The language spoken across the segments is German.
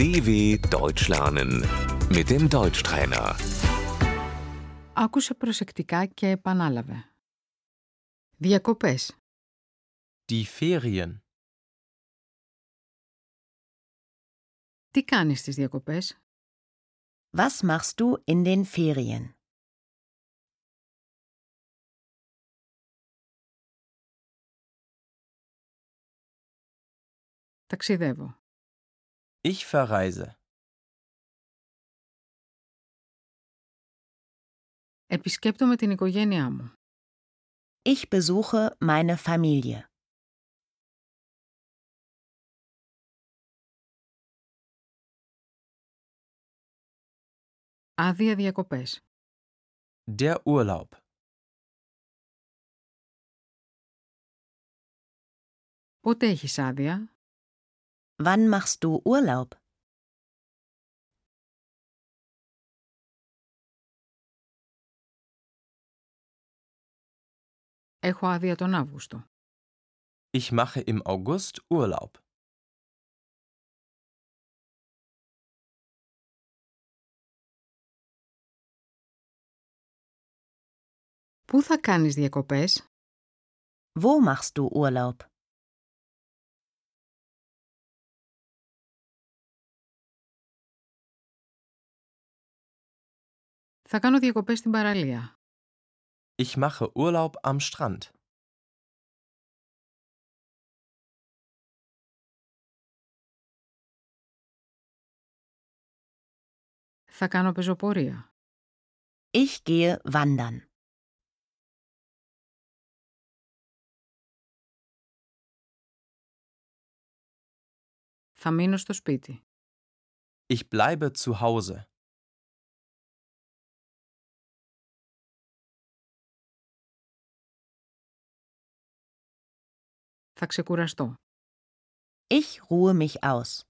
DW Deutsch lernen mit dem Deutschtrainer. Άκουσε προσεκτικά και επανάλαβε. Διακοπές. Die Ferien. Τι κάνεις στις διακοπές? Was machst du in den Ferien? Ταξιδεύω. Ich verreise. Επισκέπτομαι την οικογένειά μου. Ich besuche meine Familie. Άδεια διακοπές. Der Urlaub. Πότε έχεις άδεια? Wann machst du Urlaub? Έχω άδεια τον Αύγουστο. Ich mache im August Urlaub. Πού θα κάνεις διακοπές? Wo machst du Urlaub? Θα κάνω διακοπές στην παραλία. Ich mache Urlaub am Strand. Θα κάνω πεζοπορία. Ich gehe wandern. Θα μείνω στο σπίτι. Ich bleibe zu Hause. Θα ξεκουραστώ. Ich ruhe mich aus.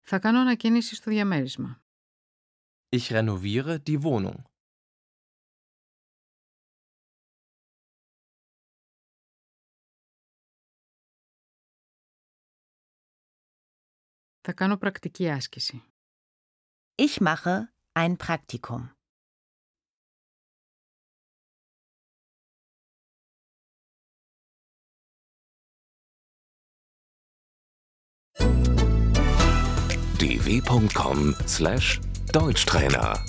Θα κάνω ανακαίνιση στο διαμέρισμα. Ich renoviere die Wohnung. Θα κάνω πρακτική άσκηση. Ich mache ein Praktikum. dw.com/deutschtrainer